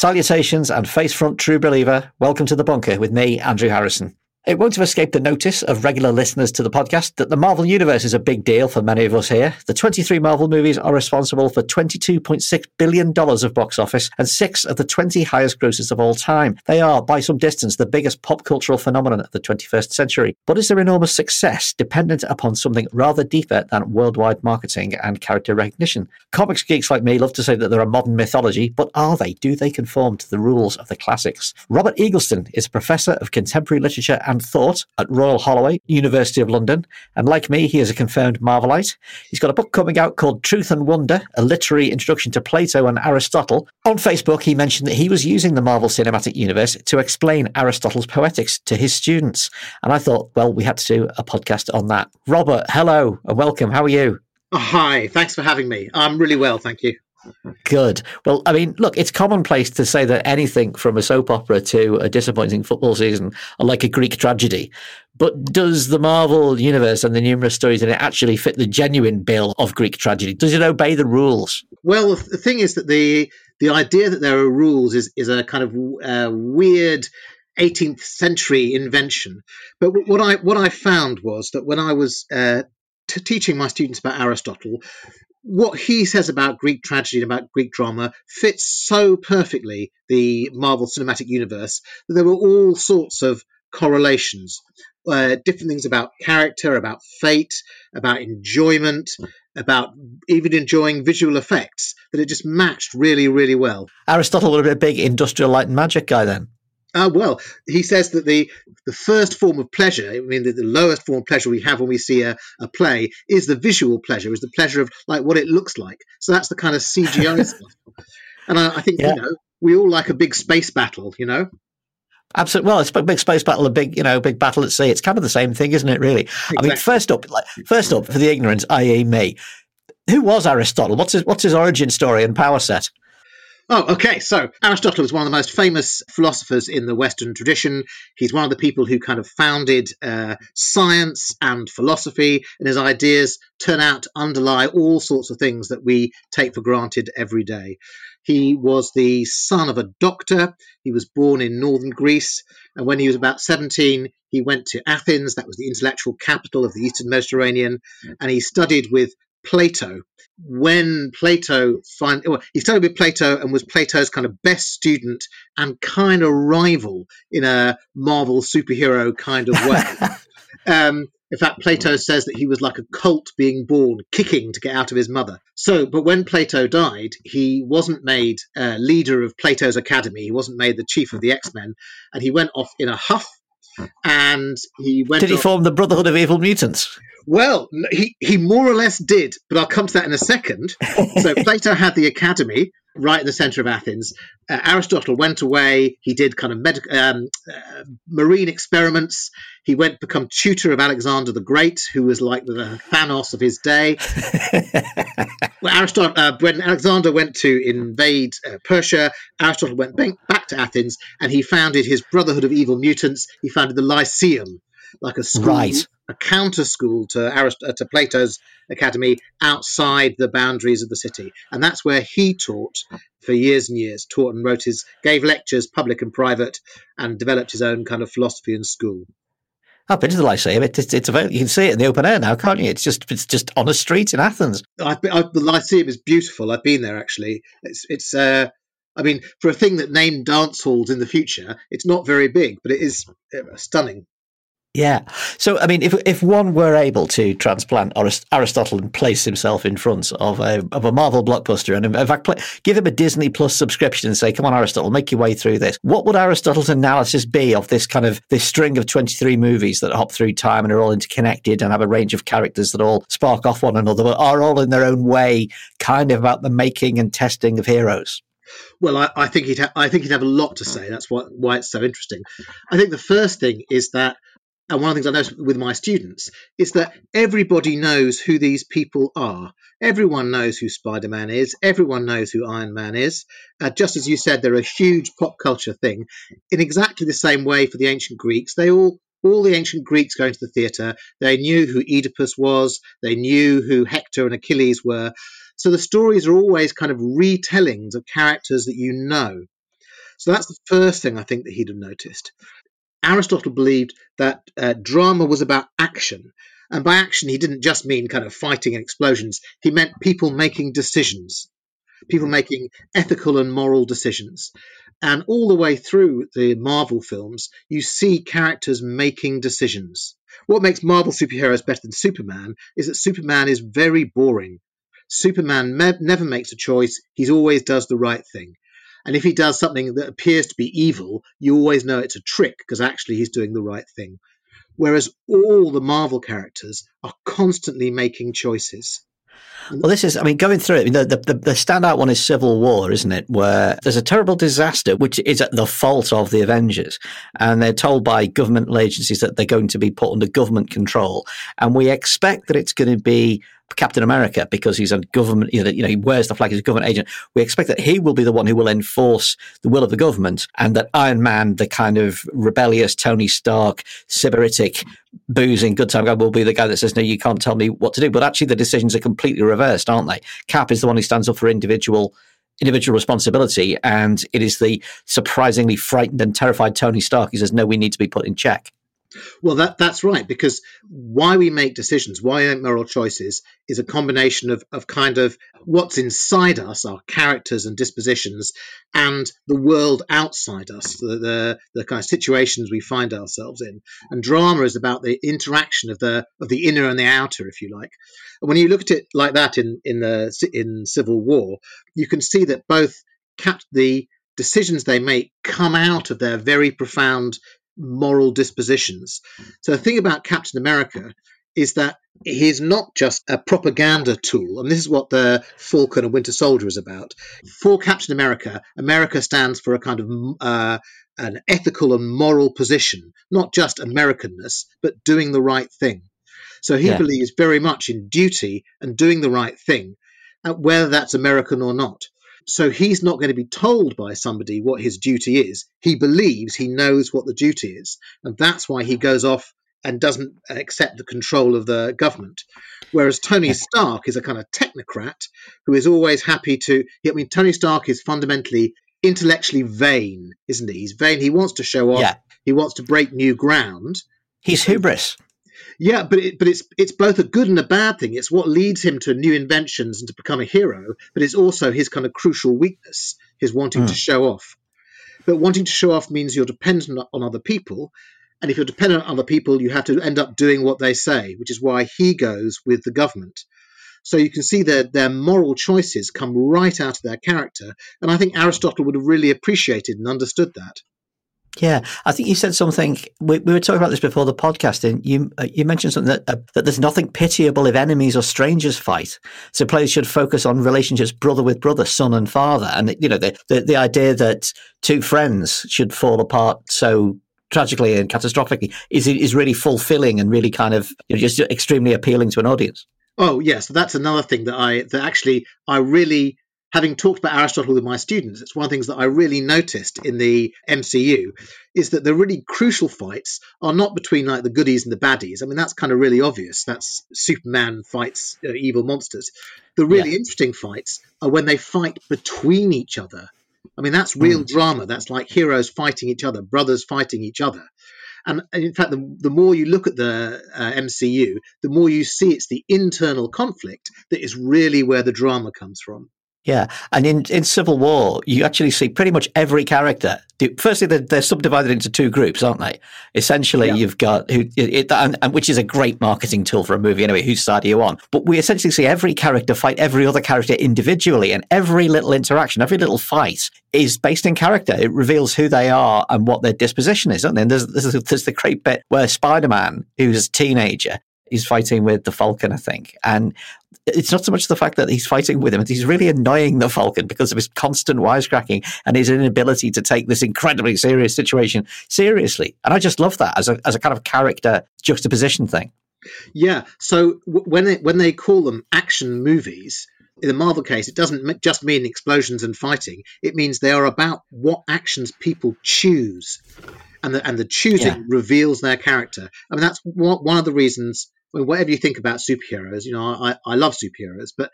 Salutations and face front true believer. Welcome to the bunker with me, Andrew Harrison. It won't have escaped the notice of regular listeners to the podcast that the Marvel Universe is a big deal for many of us here. The 23 Marvel movies are responsible for $22.6 billion of box office and six of the 20 highest grosses of all time. They are, by some distance, the biggest pop cultural phenomenon of the 21st century. But is their enormous success dependent upon something rather deeper than worldwide marketing and character recognition? Comics geeks like me love to say that they're a modern mythology, but are they? Do they conform to the rules of the classics? Robert Eaglestone is a professor of contemporary literature and thought at Royal Holloway, University of London. And like me, he is a confirmed Marvelite. He's got a book coming out called Truth and Wonder, a literary introduction to Plato and Aristotle. On Facebook, he mentioned that he was using the Marvel Cinematic Universe to explain Aristotle's poetics to his students. And I thought, well, we had to do a podcast on that. Robert, hello and welcome. How are you? Hi, thanks for having me. I'm really well, thank you. Good. Well, I mean, look, it's commonplace to say that anything from a soap opera to a disappointing football season are like a Greek tragedy. But does the Marvel universe and the numerous stories in it actually fit the genuine bill of Greek tragedy? Does it obey the rules? Well, the thing is that the the idea that there are rules is is a kind of uh, weird 18th century invention. But what I what I found was that when I was uh, teaching my students about Aristotle, what he says about Greek tragedy and about Greek drama fits so perfectly the Marvel Cinematic Universe that there were all sorts of correlations, uh, different things about character, about fate, about enjoyment, about even enjoying visual effects, that it just matched really, really well. Aristotle would have been a big industrial light and magic guy then. Uh, well, he says that the the first form of pleasure, I mean, the, the lowest form of pleasure we have when we see a, a play is the visual pleasure, is the pleasure of like what it looks like. So that's the kind of CGI stuff. And I, I think yeah. you know we all like a big space battle, you know. Absolutely. Well, it's a big space battle, a big, you know, big battle at sea. It's kind of the same thing, isn't it? Really. Exactly. I mean, first up, like, first up for the ignorance, i.e., me. Who was Aristotle? What's his What's his origin story and power set? Oh, okay. So Aristotle was one of the most famous philosophers in the Western tradition. He's one of the people who kind of founded uh, science and philosophy, and his ideas turn out to underlie all sorts of things that we take for granted every day. He was the son of a doctor. He was born in northern Greece, and when he was about 17, he went to Athens. That was the intellectual capital of the Eastern Mediterranean, and he studied with Plato. When Plato find well, he studied with Plato and was Plato's kind of best student and kind of rival in a Marvel superhero kind of way. um, in fact, Plato says that he was like a colt being born, kicking to get out of his mother. So, but when Plato died, he wasn't made uh, leader of Plato's academy. He wasn't made the chief of the X Men, and he went off in a huff. And he went. Did he off, form the Brotherhood of Evil Mutants? Well, he, he more or less did, but I'll come to that in a second. so Plato had the academy right in the center of Athens. Uh, Aristotle went away. He did kind of medical, um, uh, marine experiments. He went to become tutor of Alexander the Great, who was like the Thanos of his day. well, Aristotle, uh, when Alexander went to invade uh, Persia, Aristotle went back to Athens and he founded his Brotherhood of Evil Mutants. He founded the Lyceum, like a school, right. A counter school to Arist- uh, to Plato's academy outside the boundaries of the city, and that's where he taught for years and years. Taught and wrote his, gave lectures, public and private, and developed his own kind of philosophy and school. I've been to the Lyceum. It, it's, it's available. You can see it in the open air now, can't you? It's just it's just on a street in Athens. I've been, I've, the Lyceum is beautiful. I've been there actually. It's it's. Uh, I mean, for a thing that named dance halls in the future, it's not very big, but it is uh, stunning. Yeah. So, I mean, if if one were able to transplant Aristotle and place himself in front of a of a Marvel blockbuster, and in fact, play, give him a Disney Plus subscription and say, "Come on, Aristotle, make your way through this," what would Aristotle's analysis be of this kind of this string of twenty three movies that hop through time and are all interconnected and have a range of characters that all spark off one another, but are all in their own way kind of about the making and testing of heroes? Well, I, I think he'd ha- I think he'd have a lot to say. That's why why it's so interesting. I think the first thing is that and one of the things I notice with my students is that everybody knows who these people are. Everyone knows who Spider Man is. Everyone knows who Iron Man is. Uh, just as you said, they're a huge pop culture thing. In exactly the same way for the ancient Greeks, they all all the ancient Greeks going to the theatre, they knew who Oedipus was, they knew who Hector and Achilles were. So the stories are always kind of retellings of characters that you know. So that's the first thing I think that he'd have noticed. Aristotle believed that uh, drama was about action. And by action, he didn't just mean kind of fighting and explosions. He meant people making decisions, people making ethical and moral decisions. And all the way through the Marvel films, you see characters making decisions. What makes Marvel superheroes better than Superman is that Superman is very boring. Superman me- never makes a choice, he always does the right thing. And if he does something that appears to be evil, you always know it's a trick because actually he's doing the right thing. Whereas all the Marvel characters are constantly making choices. Well, this is, I mean, going through it, the, the, the standout one is Civil War, isn't it? Where there's a terrible disaster, which is at the fault of the Avengers. And they're told by governmental agencies that they're going to be put under government control. And we expect that it's going to be Captain America because he's a government, you know, you know, he wears the flag as a government agent. We expect that he will be the one who will enforce the will of the government, and that Iron Man, the kind of rebellious Tony Stark, sybaritic, boozing good time guy, will be the guy that says, "No, you can't tell me what to do." But actually, the decisions are completely reversed, aren't they? Cap is the one who stands up for individual individual responsibility, and it is the surprisingly frightened and terrified Tony Stark who says, "No, we need to be put in check." Well, that that's right because why we make decisions, why we make moral choices, is a combination of of kind of what's inside us, our characters and dispositions, and the world outside us, the the, the kind of situations we find ourselves in. And drama is about the interaction of the of the inner and the outer, if you like. And when you look at it like that in in the in Civil War, you can see that both cap the decisions they make come out of their very profound moral dispositions. So the thing about Captain America is that he's not just a propaganda tool, and this is what the Falcon and Winter Soldier is about. For Captain America, America stands for a kind of uh, an ethical and moral position, not just Americanness, but doing the right thing. So he yeah. believes very much in duty and doing the right thing, uh, whether that's American or not. So he's not going to be told by somebody what his duty is. He believes he knows what the duty is. And that's why he goes off and doesn't accept the control of the government. Whereas Tony Stark is a kind of technocrat who is always happy to. I mean, Tony Stark is fundamentally intellectually vain, isn't he? He's vain. He wants to show off. Yeah. He wants to break new ground. He's hubris. Yeah, but it, but it's it's both a good and a bad thing. It's what leads him to new inventions and to become a hero, but it's also his kind of crucial weakness, his wanting mm. to hmm. show off. But wanting to show off means you're dependent on other people, and if you're dependent on other people, you have to end up doing what they say, which is why he goes with the government. So you can see that their moral choices come right out of their character, and I think Aristotle would have really appreciated and understood that. Yeah, I think you said something. We, we were talking about this before the podcast, and you uh, you mentioned something that uh, that there's nothing pitiable if enemies or strangers fight. So players should focus on relationships, brother with brother, son and father, and you know the the, the idea that two friends should fall apart so tragically and catastrophically is is really fulfilling and really kind of you know, just extremely appealing to an audience. Oh yes, that's another thing that I that actually I really having talked about Aristotle with my students, it's one of the things that I really noticed in the MCU is that the really crucial fights are not between like the goodies and the baddies. I mean, that's kind of really obvious. That's Superman fights uh, evil monsters. The really yeah. interesting fights are when they fight between each other. I mean, that's real mm. drama. That's like heroes fighting each other, brothers fighting each other. And in fact, the, the more you look at the uh, MCU, the more you see it's the internal conflict that is really where the drama comes from. Yeah, and in, in Civil War, you actually see pretty much every character. Firstly, they're, they're subdivided into two groups, aren't they? Essentially, yeah. you've got who, it, and, and, which is a great marketing tool for a movie anyway. Whose side are you on? But we essentially see every character fight every other character individually, and every little interaction, every little fight is based in character. It reveals who they are and what their disposition is, and then there's, there's, there's the great bit where Spider-Man, who's a teenager, he's fighting with the Falcon, I think. And it's not so much the fact that he's fighting with him, he's really annoying the Falcon because of his constant wisecracking and his inability to take this incredibly serious situation seriously. And I just love that as a, as a kind of character juxtaposition thing. Yeah. So w- when it, when they call them action movies, in the Marvel case, it doesn't just mean explosions and fighting. It means they are about what actions people choose, and the and the choosing yeah. reveals their character. I mean, that's one of the reasons whatever you think about superheroes, you know, I, I love superheroes, but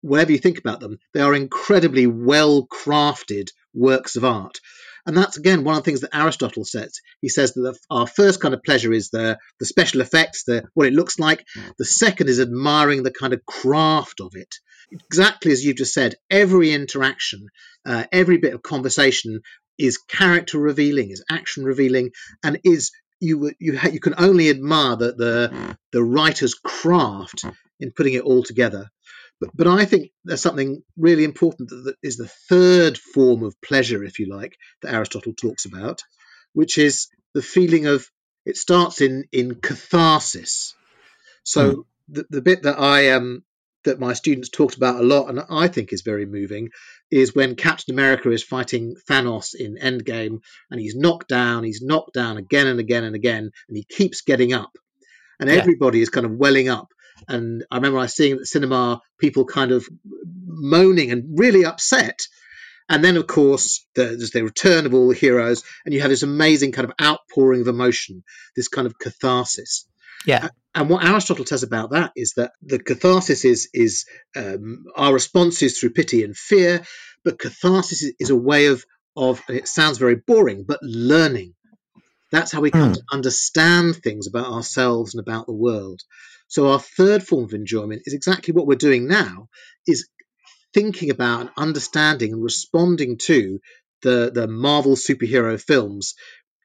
whatever you think about them, they are incredibly well crafted works of art. And that's again one of the things that Aristotle says. He says that the, our first kind of pleasure is the the special effects, the what it looks like. The second is admiring the kind of craft of it. Exactly as you've just said, every interaction, uh, every bit of conversation is character revealing, is action revealing, and is you you ha- you can only admire the, the the writer's craft in putting it all together. But but I think there's something really important that, that is the third form of pleasure, if you like, that Aristotle talks about, which is the feeling of it starts in in catharsis. So mm. the the bit that I um that my students talked about a lot and I think is very moving is when Captain America is fighting Thanos in Endgame and he's knocked down, he's knocked down again and again and again, and he keeps getting up. And yeah. everybody is kind of welling up. And I remember I seeing at the cinema people kind of moaning and really upset. And then, of course, there's the return of all the heroes, and you have this amazing kind of outpouring of emotion, this kind of catharsis. Yeah. And what Aristotle says about that is that the catharsis is is um, our responses through pity and fear, but catharsis is, a way of of and it sounds very boring, but learning. That's how we come mm. to understand things about ourselves and about the world. So our third form of enjoyment is exactly what we're doing now: is thinking about and understanding and responding to the the Marvel superhero films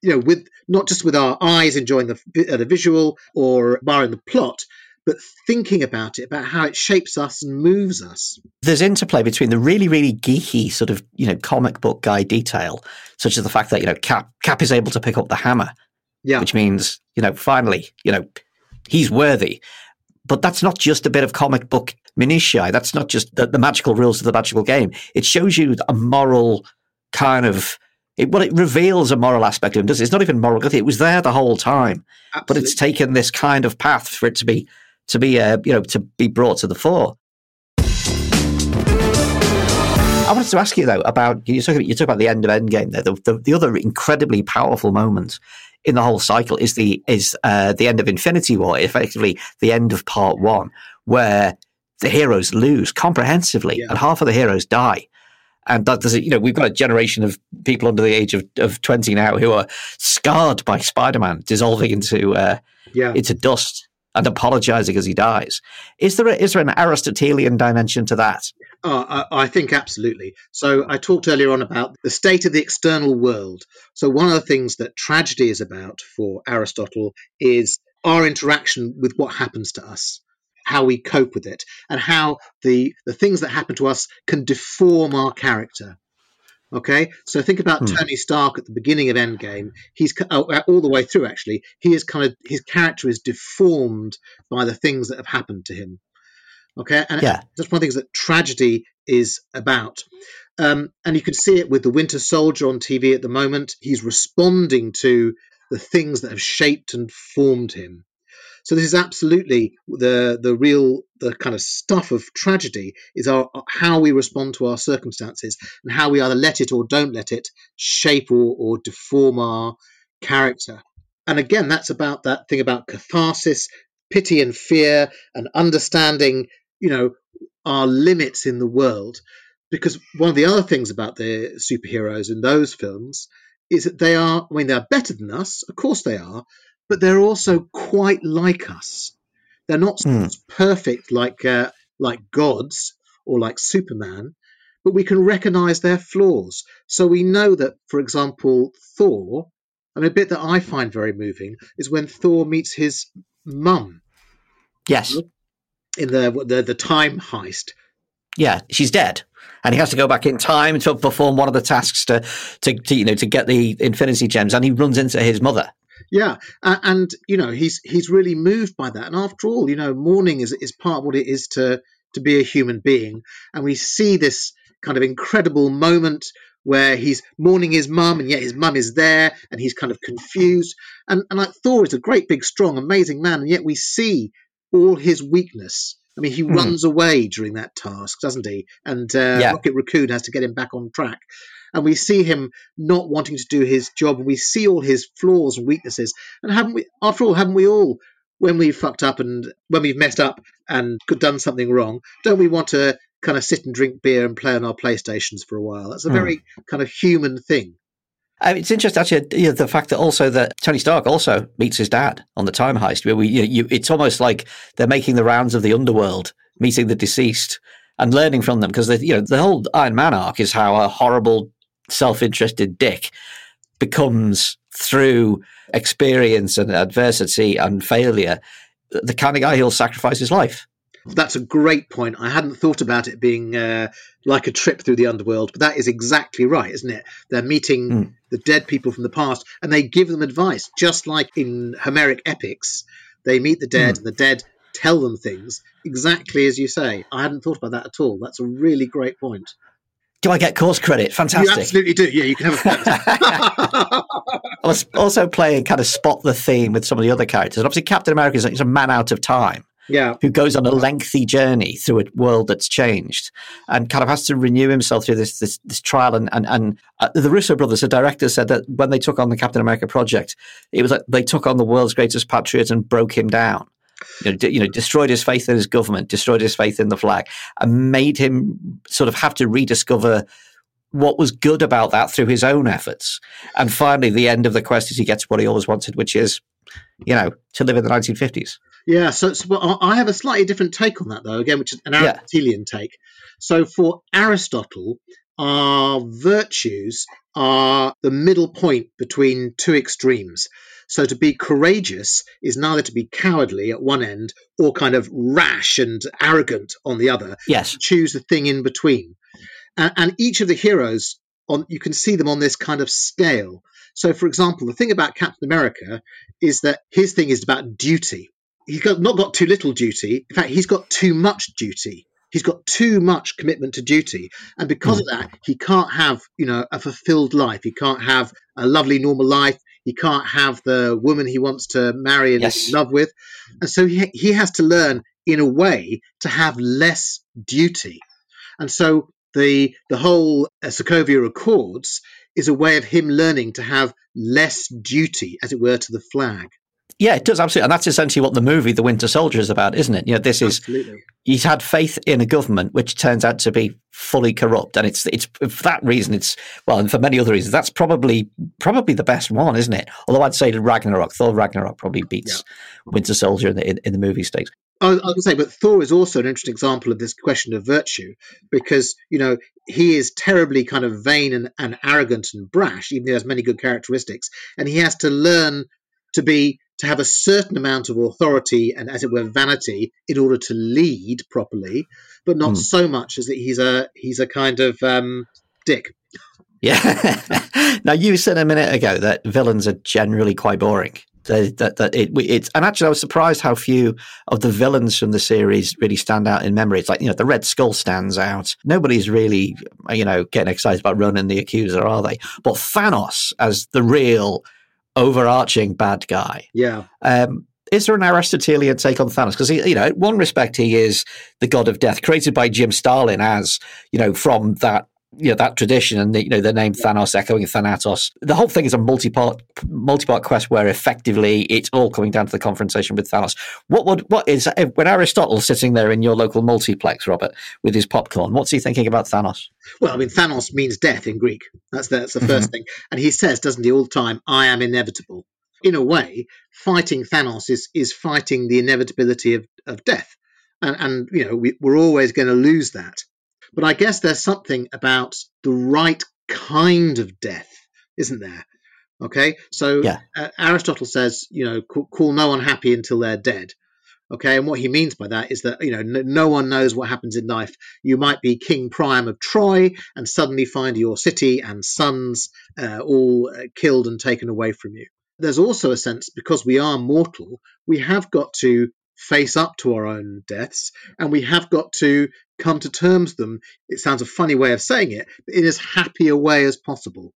you know, with not just with our eyes enjoying the, uh, the visual or admiring the plot, but thinking about it, about how it shapes us and moves us. There's interplay between the really, really geeky sort of, you know, comic book guy detail, such as the fact that, you know, Cap, Cap is able to pick up the hammer, yeah. which means, you know, finally, you know, he's worthy. But that's not just a bit of comic book minutiae. That's not just the, the magical rules of the magical game. It shows you a moral kind of it, well, it reveals a moral aspect of him, does it? It's not even moral. It was there the whole time, Absolutely. but it's taken this kind of path for it to be, to be, uh, you know, to be brought to the fore. I wanted to ask you though about you talk about, you talk about the end of Endgame. There, the, the, the other incredibly powerful moment in the whole cycle is the is uh, the end of Infinity War, effectively the end of Part One, where the heroes lose comprehensively yeah. and half of the heroes die. And that does it, you know, we've got a generation of people under the age of, of 20 now who are scarred by Spider Man dissolving into, uh, yeah. into dust and apologizing as he dies. Is there, a, is there an Aristotelian dimension to that? Oh, I, I think absolutely. So I talked earlier on about the state of the external world. So one of the things that tragedy is about for Aristotle is our interaction with what happens to us how we cope with it, and how the the things that happen to us can deform our character. Okay, so think about hmm. Tony Stark at the beginning of Endgame. He's oh, uh, all the way through. Actually, he is kind of his character is deformed by the things that have happened to him. Okay, and yeah. that's one of the things that tragedy is about. Um, and you can see it with the Winter Soldier on TV at the moment. He's responding to the things that have shaped and formed him. So this is absolutely the the real the kind of stuff of tragedy is our how we respond to our circumstances and how we either let it or don't let it shape or, or deform our character. And again, that's about that thing about catharsis, pity and fear, and understanding, you know, our limits in the world. Because one of the other things about the superheroes in those films is that they are, I mean, they're better than us, of course they are, but they're also quite like us. They're not Hmm. perfect like uh, like gods or like Superman, but we can recognize their flaws. So we know that, for example, Thor. I mean, a bit that I find very moving is when Thor meets his mum Yes. in the the, the time heist. Yeah, she's dead. And he has to go back in time to perform one of the tasks to, to, to you know, to get the Infinity Gems. And he runs into his mother. Yeah, uh, and you know he's he's really moved by that. And after all, you know, mourning is is part of what it is to to be a human being. And we see this kind of incredible moment where he's mourning his mum, and yet his mum is there, and he's kind of confused. And and like Thor is a great, big, strong, amazing man, and yet we see all his weakness. I mean, he Hmm. runs away during that task, doesn't he? And uh, Yeah. Rocket Raccoon has to get him back on track. And we see him not wanting to do his job, and we see all his flaws and weaknesses. And haven't we, after all, haven't we all, when we've fucked up and when we've messed up and done something wrong, don't we want to kind of sit and drink beer and play on our PlayStations for a while? That's a Hmm. very kind of human thing. Uh, it's interesting, actually, you know, the fact that also that Tony Stark also meets his dad on the time heist. Where we, you, you, it's almost like they're making the rounds of the underworld, meeting the deceased and learning from them. Because you know the whole Iron Man arc is how a horrible, self-interested dick becomes through experience and adversity and failure the kind of guy who'll sacrifice his life. That's a great point. I hadn't thought about it being uh, like a trip through the underworld, but that is exactly right, isn't it? They're meeting Mm. the dead people from the past and they give them advice, just like in Homeric epics. They meet the dead Mm. and the dead tell them things exactly as you say. I hadn't thought about that at all. That's a really great point. Do I get course credit? Fantastic. You absolutely do. Yeah, you can have a I was also playing kind of spot the theme with some of the other characters. And obviously, Captain America is a- is a man out of time yeah. who goes on a lengthy journey through a world that's changed and kind of has to renew himself through this this, this trial. And and, and uh, the Russo brothers, the director, said that when they took on the Captain America project, it was like they took on the world's greatest patriot and broke him down. You know, d- you know, destroyed his faith in his government, destroyed his faith in the flag, and made him sort of have to rediscover what was good about that through his own efforts. And finally, the end of the quest is he gets what he always wanted, which is, you know, to live in the 1950s. Yeah, so, so I have a slightly different take on that, though, again, which is an Yeah. Aristotelian take. So for Aristotle, our virtues are the middle point between two extremes. So to be courageous is neither to be cowardly at one end or kind of rash and arrogant on the other. Yes. Choose the thing in between. And, and each of the heroes, on you can see them on this kind of scale. So, for example, the thing about Captain America is that his thing is about duty he's got not got too little duty. In fact, he's got too much duty. He's got too much commitment to duty, and because hmm. of that, he can't have you know a fulfilled life. He can't have a lovely normal life. He can't have the woman he wants to marry and is Yes. in love with, and so he he has to learn in a way to have less duty, and so the the whole uh, Sokovia Accords is a way of him learning to have less duty, as it were, to the flag. Yeah, it does absolutely, and that's essentially what the movie The Winter Soldier is about, isn't it? You know, this is Absolutely. he's had faith in a government which turns out to be fully corrupt, and it's it's for that reason it's well, and for many other reasons, that's probably probably the best one, isn't it? Although I'd say Ragnarok, Thor Ragnarok probably beats Winter Soldier in the in, in the movie stakes. I was, I was going to say, but Thor is also an interesting example of this question of virtue because, you know, he is terribly kind of vain and, and arrogant and brash, even though he has many good characteristics. And he has to learn to be, to have a certain amount of authority and, as it were, vanity in order to lead properly, but not Hmm. so much as that he's a, he's a kind of um, dick. Yeah. now you said a minute ago that villains are generally quite boring. That, that, that it, it's and actually I was surprised how few of the villains from the series really stand out in memory. It's like you know the Red Skull stands out. Nobody's really you know getting excited about Ronan the Accuser, are they? But Thanos as the real overarching bad guy. Yeah. Um, is there an Aristotelian take on Thanos? Because he you know, in one respect, he is the god of death, created by Jim Starlin as you know from that you know that tradition and the, you know the name Thanos echoing Thanatos. The whole thing is a multi-part multi-part quest where effectively it's all coming down to the confrontation with Thanos. What would what is when Aristotle's sitting there in your local multiplex, Robert, with his popcorn? What's he thinking about Thanos? Well, I mean, Thanos means death in Greek. That's the, that's the 1st mm-hmm. thing, and he says, doesn't he, all the time, "I am inevitable." In a way, fighting Thanos is is fighting the inevitability of, of death, and and you know we, we're always going to lose that. But I guess there's something about the right kind of death, isn't there? Okay, so yeah. uh, Aristotle says, you know, call, call, no one happy until they're dead. Okay, and what he means by that is that you know no, no one knows what happens in life. You might be King Priam of Troy and suddenly find your city and sons uh, all uh, killed and taken away from you. There's also a sense because we are mortal, we have got to face up to our own deaths and we have got to come to terms with them. It sounds a funny way of saying it, but in as happy a way as possible.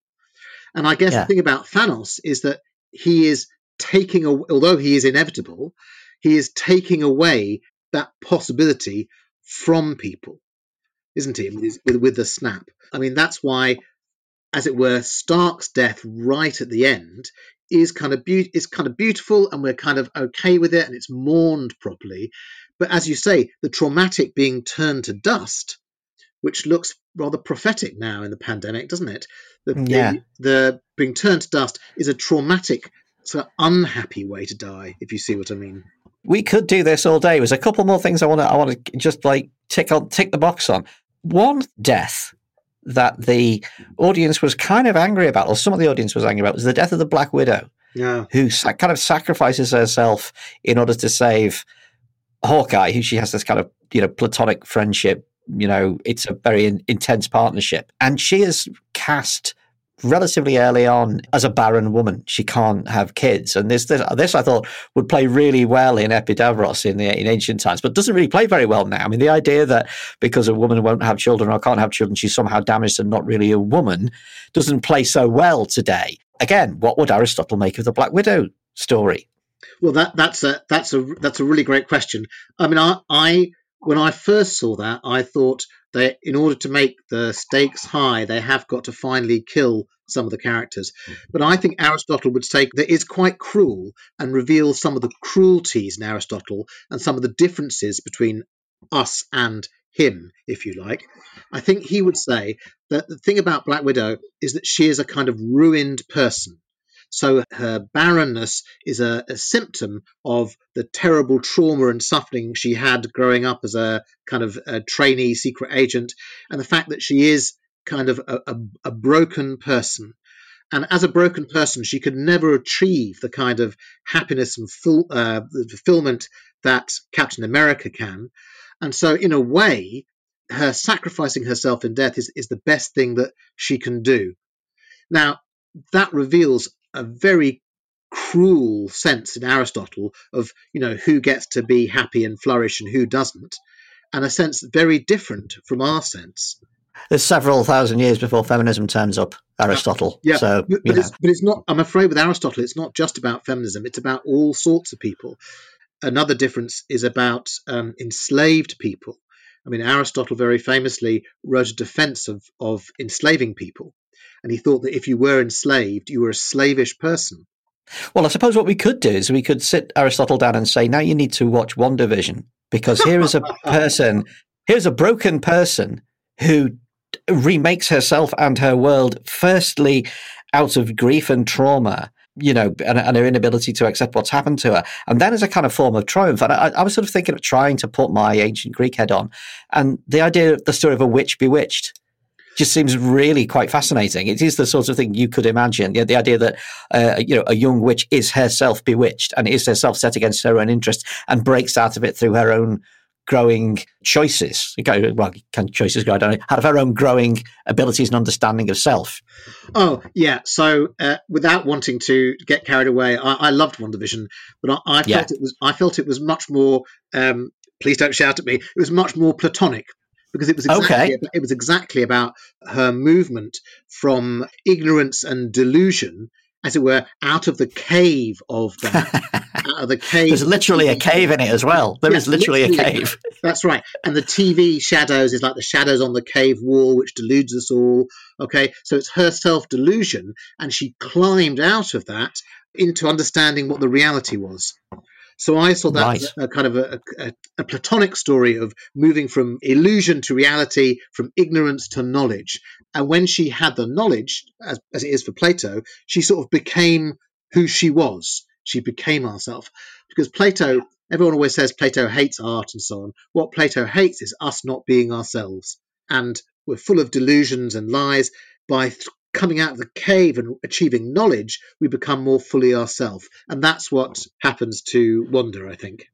And I guess yeah. the thing about Thanos is that he is taking, a, although he is inevitable, he is taking away that possibility from people, isn't he? With, with, with the snap. I mean, that's why, as it were, Stark's death right at the end is kind of be- is kind of beautiful, and we're kind of okay with it, and it's mourned properly. But as you say, the traumatic being turned to dust, which looks rather prophetic now in the pandemic, doesn't it? The, mm, yeah. the, the being turned to dust is a traumatic, sort of unhappy way to die, if you see what I mean. We could do this all day. There's a couple more things I want to I want to just like tick on tick the box on. One death that the audience was kind of angry about, or some of the audience was angry about, was the death of the Black Widow. Yeah. Who kind of sacrifices herself in order to save Hawkeye, who she has this kind of you know platonic friendship. You know, it's a very in, intense partnership, and she is cast relatively early on as a barren woman. She can't have kids, and this this, this I thought would play really well in Epidavros in the in ancient times, but doesn't really play very well now. I mean, the idea that because a woman won't have children or can't have children, she's somehow damaged and not really a woman, doesn't play so well today. Again, what would Aristotle make of the Black Widow story? Well, that that's a that's a that's a really great question. I mean, I, I when I first saw that, I thought that in order to make the stakes high, they have got to finally kill some of the characters. Hmm. But I think Aristotle would say that is quite cruel and reveal some of the cruelties in Aristotle and some of the differences between us and him, if you like. I think he would say that the thing about Black Widow is that she is a kind of ruined person. So her barrenness is a, a, symptom of the terrible trauma and suffering she had growing up as a kind of a trainee secret agent, and the fact that she is kind of a, a, a broken person. And as a broken person, she could never achieve the kind of happiness and full, uh, fulfillment that Captain America can. And so, in a way, her sacrificing herself in death is, is the best thing that she can do. Now, that reveals a very cruel sense in Aristotle of you know who gets to be happy and flourish and who doesn't, and a sense very different from our sense. There's several thousand years before feminism turns up, Aristotle. Yeah, so, but, but it's, but it's not. I'm afraid with Aristotle, it's not just about feminism. It's about all sorts of people. Another difference is about um, enslaved people. I mean, Aristotle very famously wrote a defense of, of enslaving people and he thought that if you were enslaved, you were a slavish person. Well, I suppose what we could do is we could sit Aristotle down and say, now you need to watch WandaVision because here is a person, here's a broken person who remakes herself and her world, firstly, out of grief and trauma, you know, and, and, her inability to accept what's happened to her. And then as a kind of form of triumph. And I, I, was sort of thinking of trying to put my ancient Greek head on. And the idea of the story of a witch bewitched just seems really quite fascinating. It is the sort of thing you could imagine. The, the idea that uh, you know a young witch is herself bewitched and is herself set against her own interest and breaks out of it through her own growing choices. Well, can choices go? I don't know. Out of her own growing abilities and understanding of self. Oh yeah. So uh, without wanting to get carried away, I, I loved WandaVision, but I, I felt yeah. it was I felt it was much more. Um, please don't shout at me. It was much more platonic because it was exactly okay. about, it was exactly about her movement from ignorance and delusion as it were, out of the cave of that. out of the cave. There's literally a cave in it as well. There yeah, is literally, literally, a cave. That's right. And the TV shadows is like the shadows on the cave wall, which deludes us all. Okay. So it's her self delusion. And she climbed out of that into understanding what the reality was. So I saw that right. as a, a kind of a, a, a, platonic story of moving from illusion to reality, from ignorance to knowledge. And when she had the knowledge, as, as it is for Plato, she sort of became who she was. She became herself. Because Plato, everyone always says Plato hates art and so on. What Plato hates is us not being ourselves. And we're full of delusions and lies. By coming out of the cave and achieving knowledge, we become more fully ourselves. And that's what happens to Wanda, I think.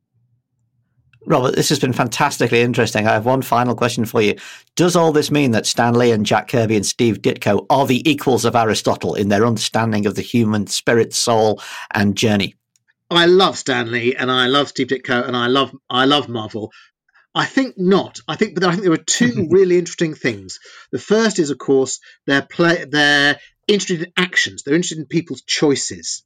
Robert, this has been fantastically interesting. I have one final question for you. Does all this mean that Stan Lee and Jack Kirby and Steve Ditko are the equals of Aristotle in their understanding of the human spirit, soul, and journey? I love Stan Lee and I love Steve Ditko and I love I love Marvel. I think not. I think, but I think there are two really interesting things. The first is, of course, they're play, they're interested in actions. They're interested in people's choices.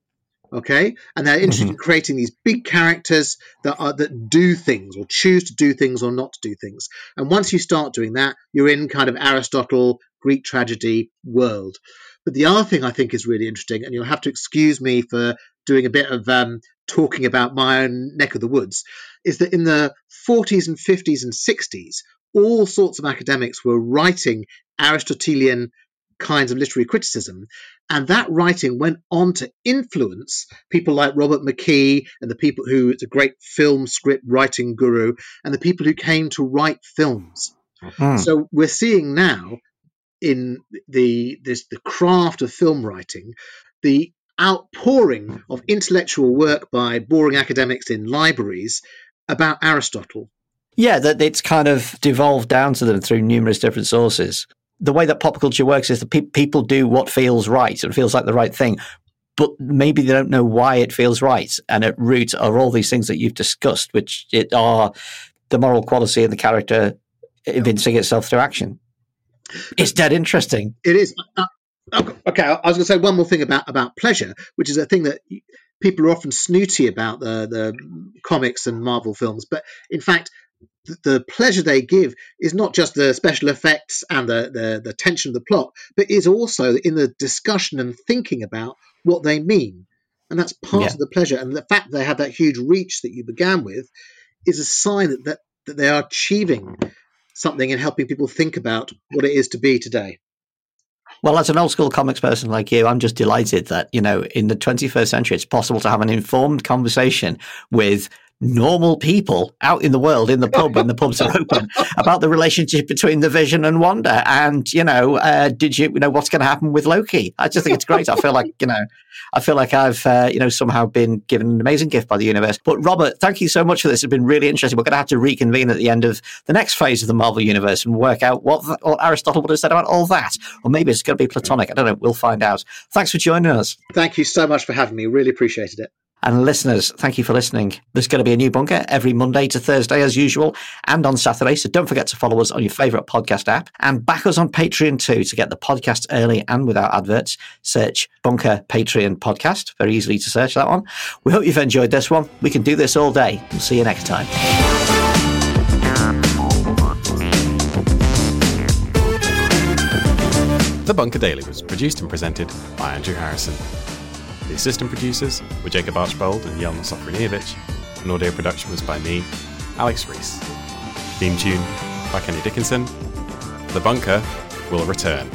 Okay, and they're interested mm-hmm. in creating these big characters that are that do things or choose to do things or not to do things. And once you start doing that, you're in kind of Aristotle Greek tragedy world. But the other thing I think is really interesting, and you'll have to excuse me for doing a bit of um, talking about my own neck of the woods, is that in the 40s and 50s and 60s, all sorts of academics were writing Aristotelian kinds of literary criticism. And that writing went on to influence people like Robert McKee and the people who, it's a great film script writing guru, and the people who came to write films. Mm-hmm. So we're seeing now in the this the craft of film writing, the outpouring of intellectual work by boring academics in libraries about Aristotle. Yeah, that it's kind of devolved down to them through numerous different sources. The way that pop culture works is that pe- people do what feels right and feels like the right thing, but maybe they don't know why it feels right. And at root are all these things that you've discussed, which it are the moral quality of the character evincing itself through action. It's dead interesting. It is. Uh, Okay, I was going to say one more thing about about pleasure, which is a thing that people are often snooty about the the comics and Marvel films, but in fact, the, the pleasure they give is not just the special effects and the, the the tension of the plot, but is also in the discussion and thinking about what they mean, and that's part yeah. of the pleasure. And the fact they have that huge reach that you began with is a sign that, that that they are achieving something and helping people think about what it is to be today. Well, as an old school comics person like you, I'm just delighted that, you know, in the 21st century, it's possible to have an informed conversation with normal people out in the world in the pub when the pubs are open about the relationship between the vision and Wanda. And you know uh, did you you know what's going to happen with loki? I just think it's great. I feel like you know i feel like i've uh, you know somehow been given an amazing gift by the universe. But robert thank you so much for this. It's been really interesting. We're going to have to reconvene at the end of the next phase of the marvel universe and work out what, what aristotle would have said about all that. Or maybe it's going to be platonic. I don't know. We'll find out. Thanks for joining us. Thank you so much for having me. Really appreciated it and listeners, thank you for listening. There's going to be a new bunker every Monday to Thursday, as usual, and on Saturday. So don't forget to follow us on your favorite podcast app and back us on Patreon too to get the podcast early and without adverts. Search Bunker Patreon Podcast. Very easily to search that one. We hope you've enjoyed this one. We can do this all day. We'll see you next time. The Bunker Daily was produced and presented by Andrew Harrison. The assistant producers were Jacob Archbold and Jelena Sofronijevic, and audio production was by me, Alex Rees. Theme tune by Kenny Dickinson. The Bunker will return.